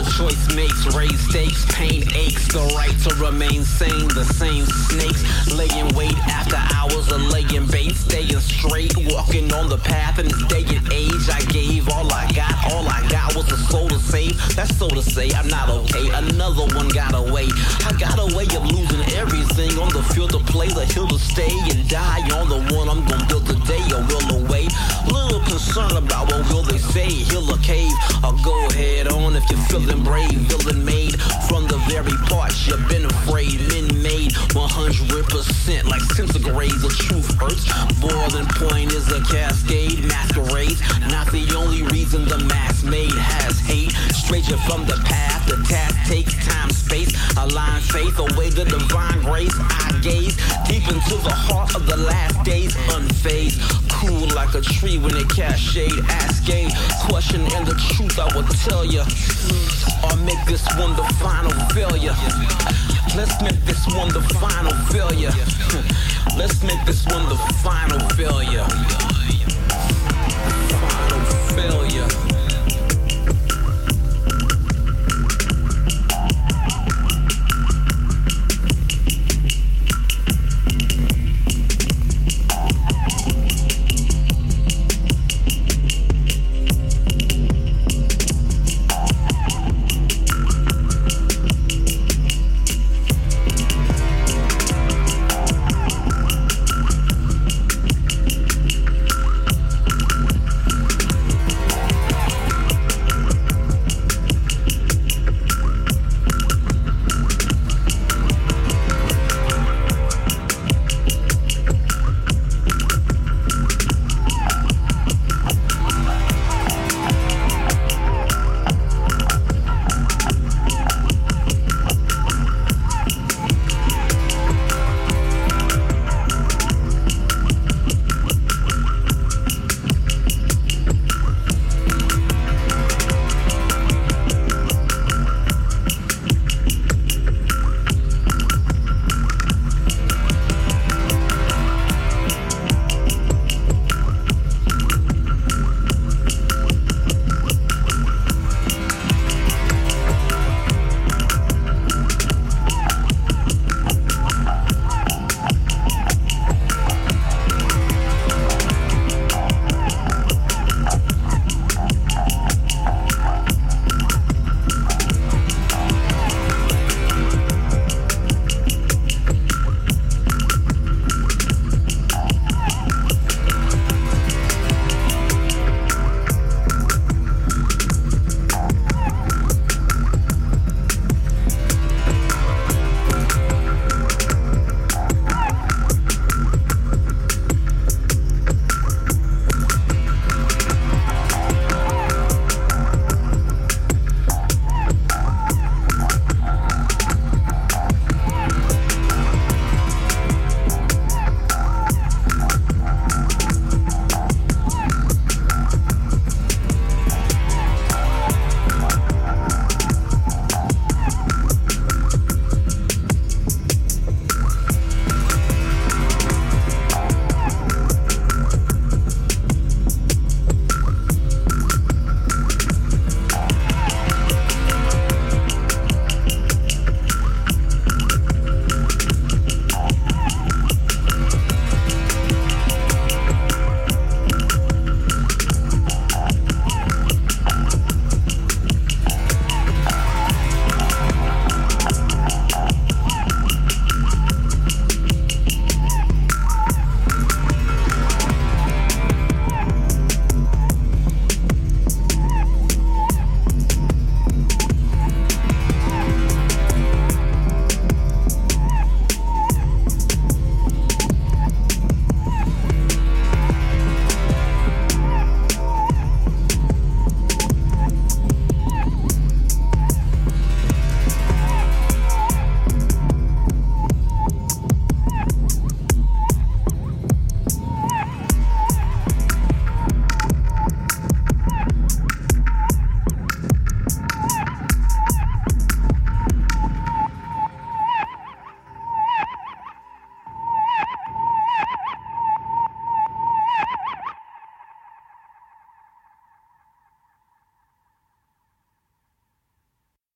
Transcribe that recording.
choice makes, raise stakes, pain aches, the right to remain sane. The same snakes laying wait after hours of laying bait, staying straight, walking on the path in this day and age. I gave all I got, all I got was a soul to save. That's so to say, I'm not okay. Another one got away. I got a way of losing everything on the field to play, the hill to stay and die on the one I'm gonna build today or will away. Little concerned about what will they say. Heal a cave, or go feeling brave. Villain made from the very parts you've been afraid. Men made 100% like centigrade. The graves of truth hurts. Boiling point is a cascade. Masquerade, not the only reason the mask made has hate. Stranger from the path. The task takes time, space. Align faith away the divine grace. Gaze deep into the heart of the last days. Unfazed, cool like a tree when it cast shade. Ask question and the truth I will tell you. Or make this one the final failure. Let's make this one the final failure. Let's make this one the final failure.